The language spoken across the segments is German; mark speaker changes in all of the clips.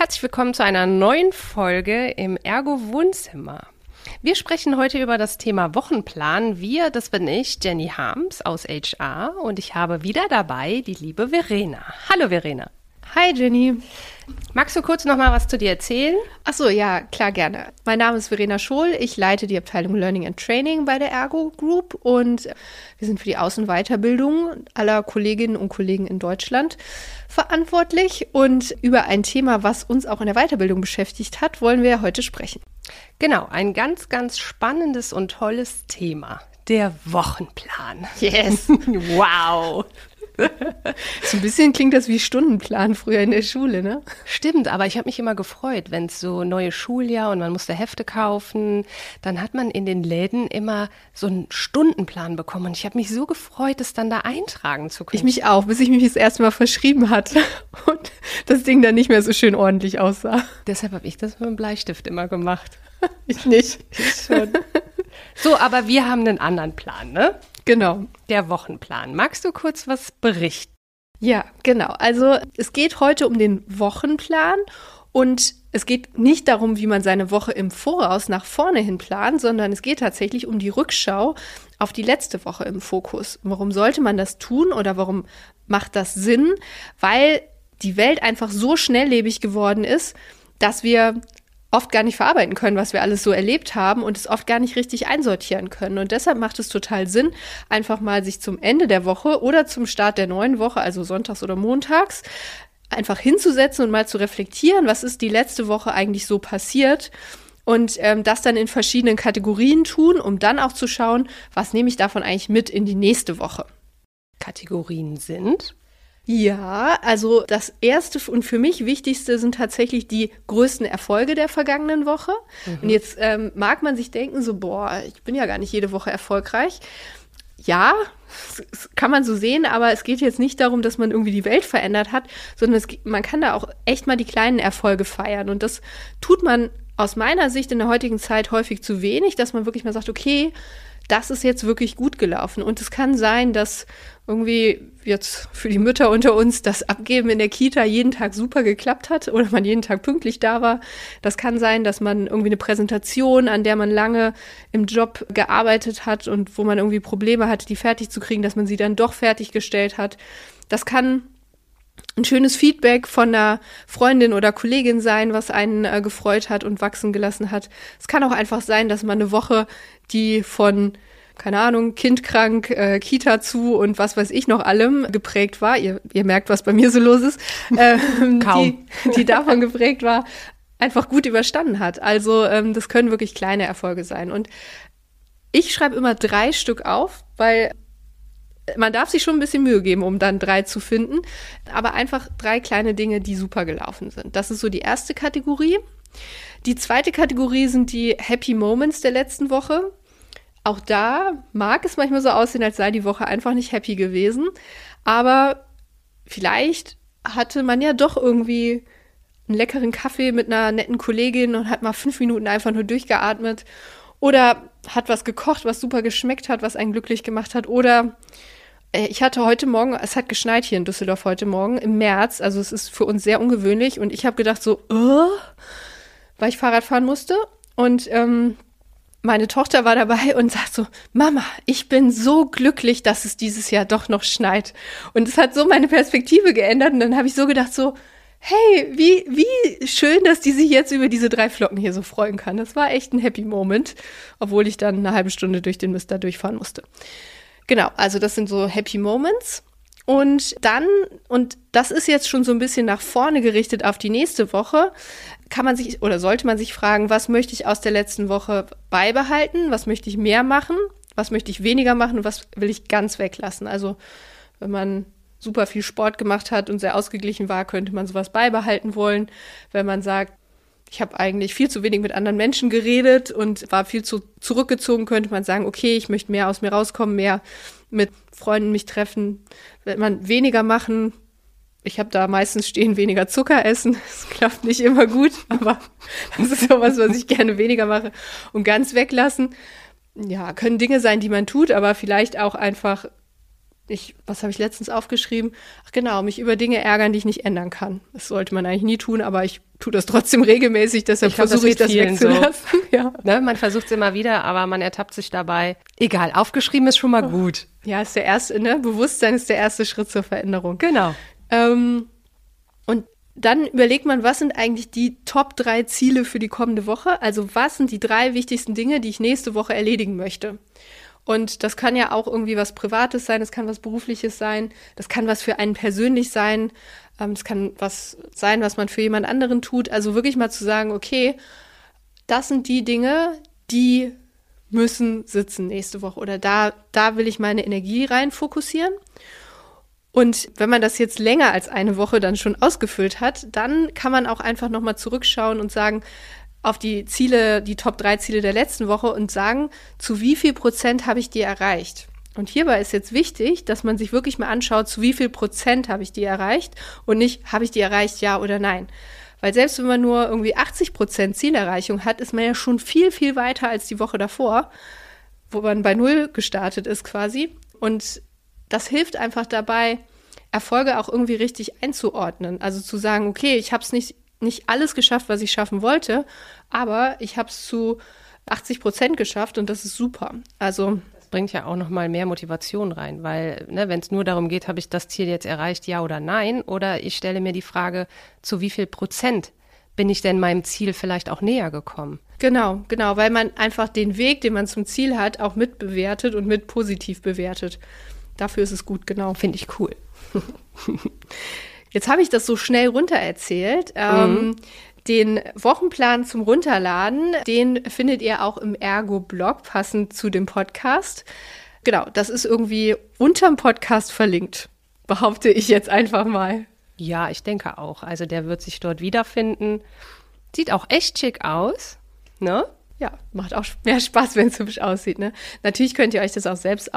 Speaker 1: Herzlich willkommen zu einer neuen Folge im Ergo Wohnzimmer. Wir sprechen heute über das Thema Wochenplan. Wir, das bin ich, Jenny Harms aus HR und ich habe wieder dabei die liebe Verena. Hallo Verena.
Speaker 2: Hi Jenny.
Speaker 1: Magst du kurz noch mal was zu dir erzählen?
Speaker 2: Ach so, ja, klar gerne. Mein Name ist Verena Schohl. Ich leite die Abteilung Learning and Training bei der Ergo Group und wir sind für die Aus- und Weiterbildung aller Kolleginnen und Kollegen in Deutschland verantwortlich und über ein Thema, was uns auch in der Weiterbildung beschäftigt hat, wollen wir heute sprechen.
Speaker 1: Genau, ein ganz ganz spannendes und tolles Thema. Der Wochenplan.
Speaker 2: Yes.
Speaker 1: wow.
Speaker 2: so ein bisschen klingt das wie Stundenplan früher in der Schule, ne?
Speaker 1: Stimmt, aber ich habe mich immer gefreut, wenn es so neue Schuljahr und man musste Hefte kaufen, dann hat man in den Läden immer so einen Stundenplan bekommen und ich habe mich so gefreut, es dann da eintragen zu können.
Speaker 2: Ich mich auch, bis ich mich das erste Mal verschrieben hatte und das Ding dann nicht mehr so schön ordentlich aussah.
Speaker 1: Deshalb habe ich das mit dem Bleistift immer gemacht.
Speaker 2: Ich nicht.
Speaker 1: Ich schon. So, aber wir haben einen anderen Plan, ne?
Speaker 2: Genau.
Speaker 1: Der Wochenplan. Magst du kurz was berichten?
Speaker 2: Ja, genau. Also es geht heute um den Wochenplan und es geht nicht darum, wie man seine Woche im Voraus nach vorne hin plant, sondern es geht tatsächlich um die Rückschau auf die letzte Woche im Fokus. Warum sollte man das tun oder warum macht das Sinn? Weil die Welt einfach so schnelllebig geworden ist, dass wir oft gar nicht verarbeiten können, was wir alles so erlebt haben und es oft gar nicht richtig einsortieren können. Und deshalb macht es total Sinn, einfach mal sich zum Ende der Woche oder zum Start der neuen Woche, also sonntags oder montags, einfach hinzusetzen und mal zu reflektieren, was ist die letzte Woche eigentlich so passiert und ähm, das dann in verschiedenen Kategorien tun, um dann auch zu schauen, was nehme ich davon eigentlich mit in die nächste Woche.
Speaker 1: Kategorien sind
Speaker 2: ja, also das erste und für mich wichtigste sind tatsächlich die größten Erfolge der vergangenen Woche. Mhm. Und jetzt ähm, mag man sich denken, so, boah, ich bin ja gar nicht jede Woche erfolgreich. Ja, kann man so sehen, aber es geht jetzt nicht darum, dass man irgendwie die Welt verändert hat, sondern es, man kann da auch echt mal die kleinen Erfolge feiern. Und das tut man aus meiner Sicht in der heutigen Zeit häufig zu wenig, dass man wirklich mal sagt, okay, das ist jetzt wirklich gut gelaufen. Und es kann sein, dass irgendwie jetzt für die Mütter unter uns das Abgeben in der Kita jeden Tag super geklappt hat oder man jeden Tag pünktlich da war. Das kann sein, dass man irgendwie eine Präsentation, an der man lange im Job gearbeitet hat und wo man irgendwie Probleme hatte, die fertig zu kriegen, dass man sie dann doch fertiggestellt hat. Das kann ein schönes Feedback von einer Freundin oder Kollegin sein, was einen äh, gefreut hat und wachsen gelassen hat. Es kann auch einfach sein, dass man eine Woche, die von keine Ahnung, Kind krank, äh, Kita zu und was weiß ich noch allem geprägt war. Ihr, ihr merkt, was bei mir so los ist.
Speaker 1: Ähm, Kaum.
Speaker 2: Die, die davon geprägt war, einfach gut überstanden hat. Also ähm, das können wirklich kleine Erfolge sein. Und ich schreibe immer drei Stück auf, weil man darf sich schon ein bisschen Mühe geben, um dann drei zu finden. Aber einfach drei kleine Dinge, die super gelaufen sind. Das ist so die erste Kategorie. Die zweite Kategorie sind die Happy Moments der letzten Woche. Auch da mag es manchmal so aussehen, als sei die Woche einfach nicht happy gewesen. Aber vielleicht hatte man ja doch irgendwie einen leckeren Kaffee mit einer netten Kollegin und hat mal fünf Minuten einfach nur durchgeatmet. Oder hat was gekocht, was super geschmeckt hat, was einen glücklich gemacht hat. Oder äh, ich hatte heute Morgen, es hat geschneit hier in Düsseldorf heute Morgen im März, also es ist für uns sehr ungewöhnlich. Und ich habe gedacht so, uh, weil ich Fahrrad fahren musste. Und ähm, meine Tochter war dabei und sagt so, Mama, ich bin so glücklich, dass es dieses Jahr doch noch schneit. Und es hat so meine Perspektive geändert und dann habe ich so gedacht so, hey, wie, wie schön, dass die sich jetzt über diese drei Flocken hier so freuen kann. Das war echt ein Happy Moment, obwohl ich dann eine halbe Stunde durch den Mister durchfahren musste. Genau, also das sind so Happy Moments. Und dann, und das ist jetzt schon so ein bisschen nach vorne gerichtet auf die nächste Woche, kann man sich oder sollte man sich fragen, was möchte ich aus der letzten Woche beibehalten, was möchte ich mehr machen, was möchte ich weniger machen und was will ich ganz weglassen. Also wenn man super viel Sport gemacht hat und sehr ausgeglichen war, könnte man sowas beibehalten wollen. Wenn man sagt, ich habe eigentlich viel zu wenig mit anderen Menschen geredet und war viel zu zurückgezogen, könnte man sagen, okay, ich möchte mehr aus mir rauskommen, mehr mit Freunden mich treffen. Wenn man weniger machen, ich habe da meistens stehen, weniger Zucker essen. Das klappt nicht immer gut, aber das ist sowas, was ich gerne weniger mache. Und ganz weglassen, ja, können Dinge sein, die man tut, aber vielleicht auch einfach ich, was habe ich letztens aufgeschrieben? Ach genau, mich über Dinge ärgern, die ich nicht ändern kann. Das sollte man eigentlich nie tun, aber ich tue das trotzdem regelmäßig, deshalb versuche ich das wegzulassen.
Speaker 1: So. ja. Ne, man versucht es immer wieder, aber man ertappt sich dabei. Egal, aufgeschrieben ist schon mal gut.
Speaker 2: Ja, ist der erste, ne? Bewusstsein ist der erste Schritt zur Veränderung.
Speaker 1: Genau.
Speaker 2: Ähm, und dann überlegt man, was sind eigentlich die Top drei Ziele für die kommende Woche? Also was sind die drei wichtigsten Dinge, die ich nächste Woche erledigen möchte? Und das kann ja auch irgendwie was Privates sein, das kann was Berufliches sein, das kann was für einen persönlich sein, ähm, das kann was sein, was man für jemand anderen tut. Also wirklich mal zu sagen, okay, das sind die Dinge, die müssen sitzen nächste Woche oder da, da will ich meine Energie rein fokussieren. Und wenn man das jetzt länger als eine Woche dann schon ausgefüllt hat, dann kann man auch einfach nochmal zurückschauen und sagen, auf die Ziele, die Top 3 Ziele der letzten Woche und sagen, zu wie viel Prozent habe ich die erreicht? Und hierbei ist jetzt wichtig, dass man sich wirklich mal anschaut, zu wie viel Prozent habe ich die erreicht und nicht, habe ich die erreicht, ja oder nein. Weil selbst wenn man nur irgendwie 80 Prozent Zielerreichung hat, ist man ja schon viel, viel weiter als die Woche davor, wo man bei Null gestartet ist quasi. Und das hilft einfach dabei, Erfolge auch irgendwie richtig einzuordnen. Also zu sagen, okay, ich habe es nicht, nicht alles geschafft, was ich schaffen wollte, aber ich habe es zu 80 Prozent geschafft und das ist super. Also
Speaker 1: das bringt ja auch noch mal mehr Motivation rein, weil ne, wenn es nur darum geht, habe ich das Ziel jetzt erreicht, ja oder nein, oder ich stelle mir die Frage, zu wie viel Prozent bin ich denn meinem Ziel vielleicht auch näher gekommen?
Speaker 2: Genau, genau, weil man einfach den Weg, den man zum Ziel hat, auch mitbewertet und mit positiv bewertet. Dafür ist es gut, genau.
Speaker 1: Finde ich cool.
Speaker 2: Jetzt habe ich das so schnell runtererzählt. Ähm, mhm. Den Wochenplan zum Runterladen, den findet ihr auch im Ergo-Blog, passend zu dem Podcast. Genau, das ist irgendwie unterm Podcast verlinkt, behaupte ich jetzt einfach mal.
Speaker 1: Ja, ich denke auch. Also der wird sich dort wiederfinden. Sieht auch echt schick aus, ne?
Speaker 2: Ja, macht auch mehr Spaß, wenn es hübsch aussieht. Ne? Natürlich könnt ihr euch das auch selbst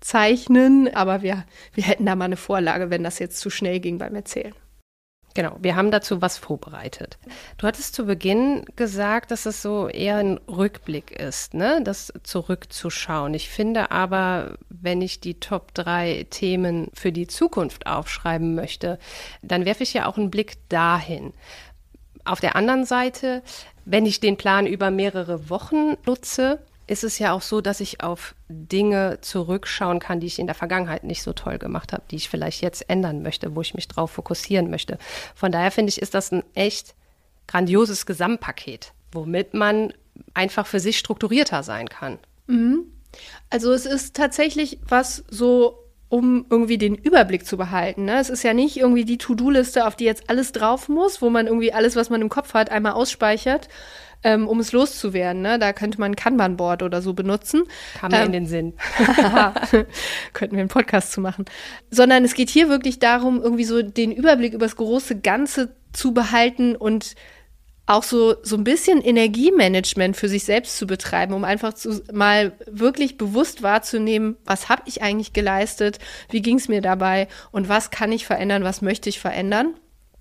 Speaker 2: aufzeichnen, aber wir, wir hätten da mal eine Vorlage, wenn das jetzt zu schnell ging beim Erzählen.
Speaker 1: Genau, wir haben dazu was vorbereitet. Du hattest zu Beginn gesagt, dass es so eher ein Rückblick ist, ne? das zurückzuschauen. Ich finde aber, wenn ich die Top drei Themen für die Zukunft aufschreiben möchte, dann werfe ich ja auch einen Blick dahin. Auf der anderen Seite wenn ich den Plan über mehrere Wochen nutze, ist es ja auch so, dass ich auf Dinge zurückschauen kann, die ich in der Vergangenheit nicht so toll gemacht habe, die ich vielleicht jetzt ändern möchte, wo ich mich drauf fokussieren möchte. Von daher finde ich, ist das ein echt grandioses Gesamtpaket, womit man einfach für sich strukturierter sein kann.
Speaker 2: Mhm. Also es ist tatsächlich was so um irgendwie den Überblick zu behalten. Ne? Es ist ja nicht irgendwie die To-Do-Liste, auf die jetzt alles drauf muss, wo man irgendwie alles, was man im Kopf hat, einmal ausspeichert, ähm, um es loszuwerden. Ne? Da könnte man ein Kanban-Board oder so benutzen.
Speaker 1: Kam mir ähm, in den Sinn.
Speaker 2: Könnten wir einen Podcast zu machen. Sondern es geht hier wirklich darum, irgendwie so den Überblick über das große Ganze zu behalten und auch so, so ein bisschen Energiemanagement für sich selbst zu betreiben, um einfach zu, mal wirklich bewusst wahrzunehmen, was habe ich eigentlich geleistet, wie ging es mir dabei und was kann ich verändern, was möchte ich verändern.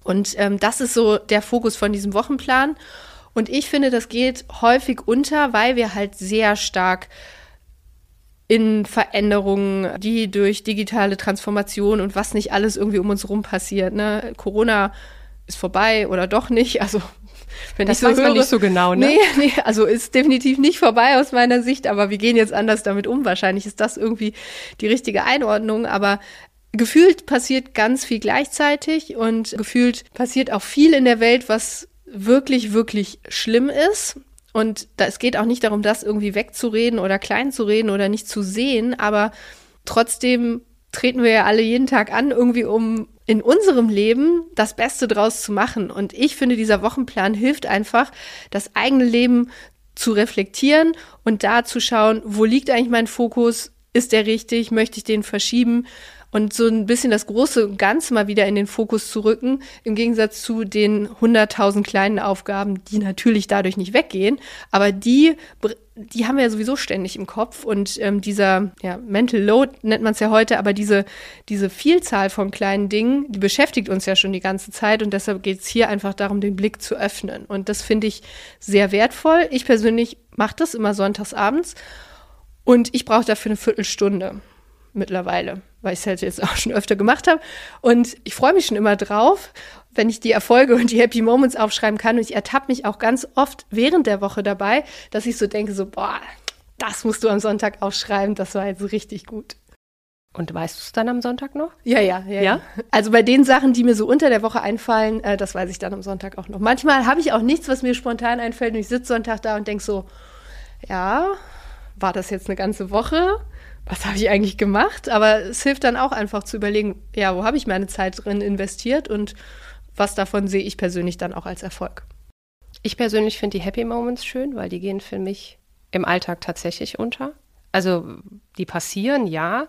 Speaker 2: Und ähm, das ist so der Fokus von diesem Wochenplan. Und ich finde, das geht häufig unter, weil wir halt sehr stark in Veränderungen, die durch digitale Transformation und was nicht alles irgendwie um uns herum passiert. Ne? Corona ist vorbei oder doch nicht. Also
Speaker 1: wenn das ich so weiß höre, man nicht so genau, ne?
Speaker 2: Nee, nee, also ist definitiv nicht vorbei aus meiner Sicht, aber wir gehen jetzt anders damit um. Wahrscheinlich ist das irgendwie die richtige Einordnung, aber gefühlt passiert ganz viel gleichzeitig und gefühlt passiert auch viel in der Welt, was wirklich, wirklich schlimm ist. Und da, es geht auch nicht darum, das irgendwie wegzureden oder klein zu reden oder nicht zu sehen, aber trotzdem treten wir ja alle jeden Tag an, irgendwie um in unserem Leben das Beste draus zu machen. Und ich finde, dieser Wochenplan hilft einfach, das eigene Leben zu reflektieren und da zu schauen, wo liegt eigentlich mein Fokus? Ist der richtig? Möchte ich den verschieben? Und so ein bisschen das große Ganze mal wieder in den Fokus zu rücken, im Gegensatz zu den 100.000 kleinen Aufgaben, die natürlich dadurch nicht weggehen, aber die, die haben wir ja sowieso ständig im Kopf und ähm, dieser ja, Mental Load nennt man es ja heute, aber diese, diese Vielzahl von kleinen Dingen, die beschäftigt uns ja schon die ganze Zeit und deshalb geht es hier einfach darum, den Blick zu öffnen und das finde ich sehr wertvoll. Ich persönlich mache das immer sonntags abends und ich brauche dafür eine Viertelstunde mittlerweile. Weil ich es halt jetzt auch schon öfter gemacht habe. Und ich freue mich schon immer drauf, wenn ich die Erfolge und die Happy Moments aufschreiben kann. Und ich ertappe mich auch ganz oft während der Woche dabei, dass ich so denke, so, boah, das musst du am Sonntag aufschreiben, das war jetzt richtig gut.
Speaker 1: Und weißt du es dann am Sonntag noch?
Speaker 2: Ja, ja, ja, ja. Also bei den Sachen, die mir so unter der Woche einfallen, äh, das weiß ich dann am Sonntag auch noch. Manchmal habe ich auch nichts, was mir spontan einfällt und ich sitze Sonntag da und denke so, ja, war das jetzt eine ganze Woche? Was habe ich eigentlich gemacht? Aber es hilft dann auch einfach zu überlegen, ja, wo habe ich meine Zeit drin investiert und was davon sehe ich persönlich dann auch als Erfolg.
Speaker 1: Ich persönlich finde die Happy Moments schön, weil die gehen für mich im Alltag tatsächlich unter. Also die passieren, ja,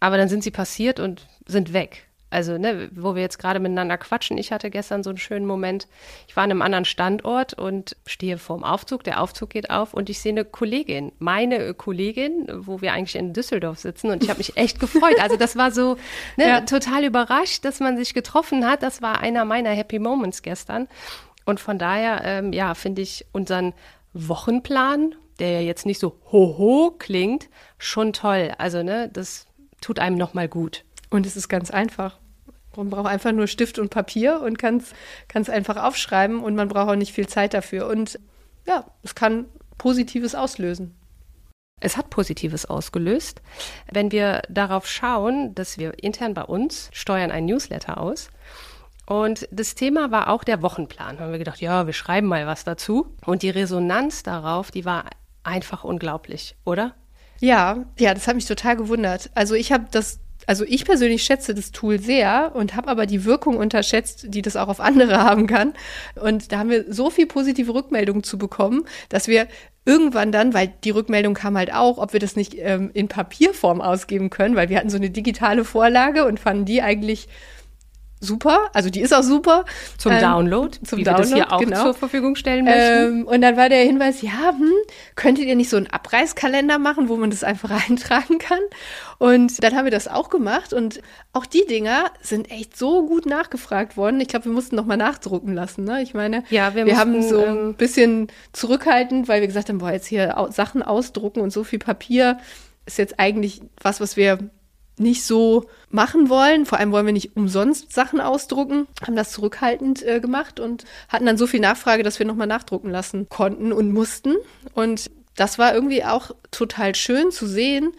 Speaker 1: aber dann sind sie passiert und sind weg. Also, ne, wo wir jetzt gerade miteinander quatschen, ich hatte gestern so einen schönen Moment. Ich war an einem anderen Standort und stehe vorm Aufzug. Der Aufzug geht auf und ich sehe eine Kollegin, meine Kollegin, wo wir eigentlich in Düsseldorf sitzen und ich habe mich echt gefreut. Also, das war so ne, ja. total überrascht, dass man sich getroffen hat. Das war einer meiner Happy Moments gestern. Und von daher, ähm, ja, finde ich unseren Wochenplan, der ja jetzt nicht so hoho klingt, schon toll. Also, ne, das tut einem nochmal gut.
Speaker 2: Und es ist ganz einfach. Man braucht einfach nur Stift und Papier und kann es einfach aufschreiben und man braucht auch nicht viel Zeit dafür. Und ja, es kann Positives auslösen.
Speaker 1: Es hat Positives ausgelöst. Wenn wir darauf schauen, dass wir intern bei uns steuern ein Newsletter aus. Und das Thema war auch der Wochenplan. Da haben wir gedacht, ja, wir schreiben mal was dazu. Und die Resonanz darauf, die war einfach unglaublich, oder?
Speaker 2: Ja, ja, das hat mich total gewundert. Also ich habe das, also ich persönlich schätze das Tool sehr und habe aber die Wirkung unterschätzt, die das auch auf andere haben kann. Und da haben wir so viel positive Rückmeldungen zu bekommen, dass wir irgendwann dann, weil die Rückmeldung kam halt auch, ob wir das nicht ähm, in Papierform ausgeben können, weil wir hatten so eine digitale Vorlage und fanden die eigentlich super, also die ist auch super.
Speaker 1: Zum ähm, Download,
Speaker 2: zum wie Download, wir das hier
Speaker 1: auch genau. zur Verfügung stellen möchten.
Speaker 2: Ähm, und dann war der Hinweis, ja, hm, könntet ihr nicht so einen Abreißkalender machen, wo man das einfach eintragen kann? Und dann haben wir das auch gemacht und auch die Dinger sind echt so gut nachgefragt worden. Ich glaube, wir mussten noch mal nachdrucken lassen. Ne? Ich meine,
Speaker 1: ja, wir,
Speaker 2: wir
Speaker 1: mussten,
Speaker 2: haben so ein ähm, bisschen zurückhaltend, weil wir gesagt haben, boah, jetzt hier Sachen ausdrucken und so viel Papier ist jetzt eigentlich was, was wir nicht so machen wollen. Vor allem wollen wir nicht umsonst Sachen ausdrucken, haben das zurückhaltend äh, gemacht und hatten dann so viel Nachfrage, dass wir nochmal nachdrucken lassen konnten und mussten. Und das war irgendwie auch total schön zu sehen,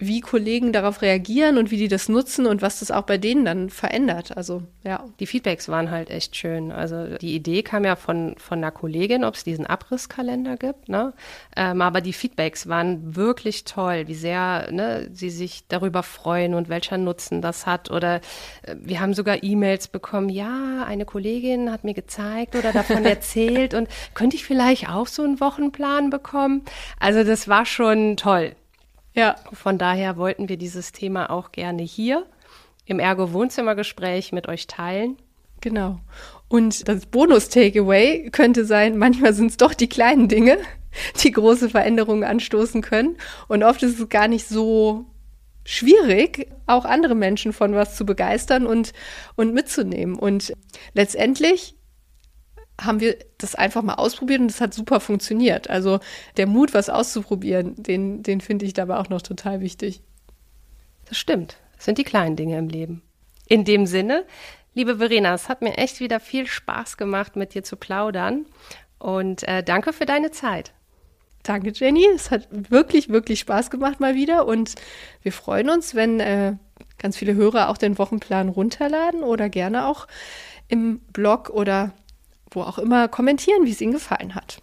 Speaker 2: wie Kollegen darauf reagieren und wie die das nutzen und was das auch bei denen dann verändert. Also ja.
Speaker 1: Die Feedbacks waren halt echt schön. Also die Idee kam ja von, von einer Kollegin, ob es diesen Abrisskalender gibt. Ne? Ähm, aber die Feedbacks waren wirklich toll, wie sehr ne, sie sich darüber freuen und welcher Nutzen das hat. Oder äh, wir haben sogar E-Mails bekommen, ja, eine Kollegin hat mir gezeigt oder davon erzählt und könnte ich vielleicht auch so einen Wochenplan bekommen? Also das war schon toll. Ja. Von daher wollten wir dieses Thema auch gerne hier im Ergo Wohnzimmergespräch mit euch teilen.
Speaker 2: Genau. Und das Bonus-Takeaway könnte sein, manchmal sind es doch die kleinen Dinge, die große Veränderungen anstoßen können. Und oft ist es gar nicht so schwierig, auch andere Menschen von was zu begeistern und, und mitzunehmen. Und letztendlich haben wir das einfach mal ausprobiert und es hat super funktioniert. Also der Mut, was auszuprobieren, den, den finde ich dabei auch noch total wichtig.
Speaker 1: Das stimmt. Das sind die kleinen Dinge im Leben. In dem Sinne, liebe Verena, es hat mir echt wieder viel Spaß gemacht, mit dir zu plaudern. Und äh, danke für deine Zeit.
Speaker 2: Danke, Jenny. Es hat wirklich, wirklich Spaß gemacht mal wieder. Und wir freuen uns, wenn äh, ganz viele Hörer auch den Wochenplan runterladen oder gerne auch im Blog oder wo auch immer kommentieren, wie es Ihnen gefallen hat.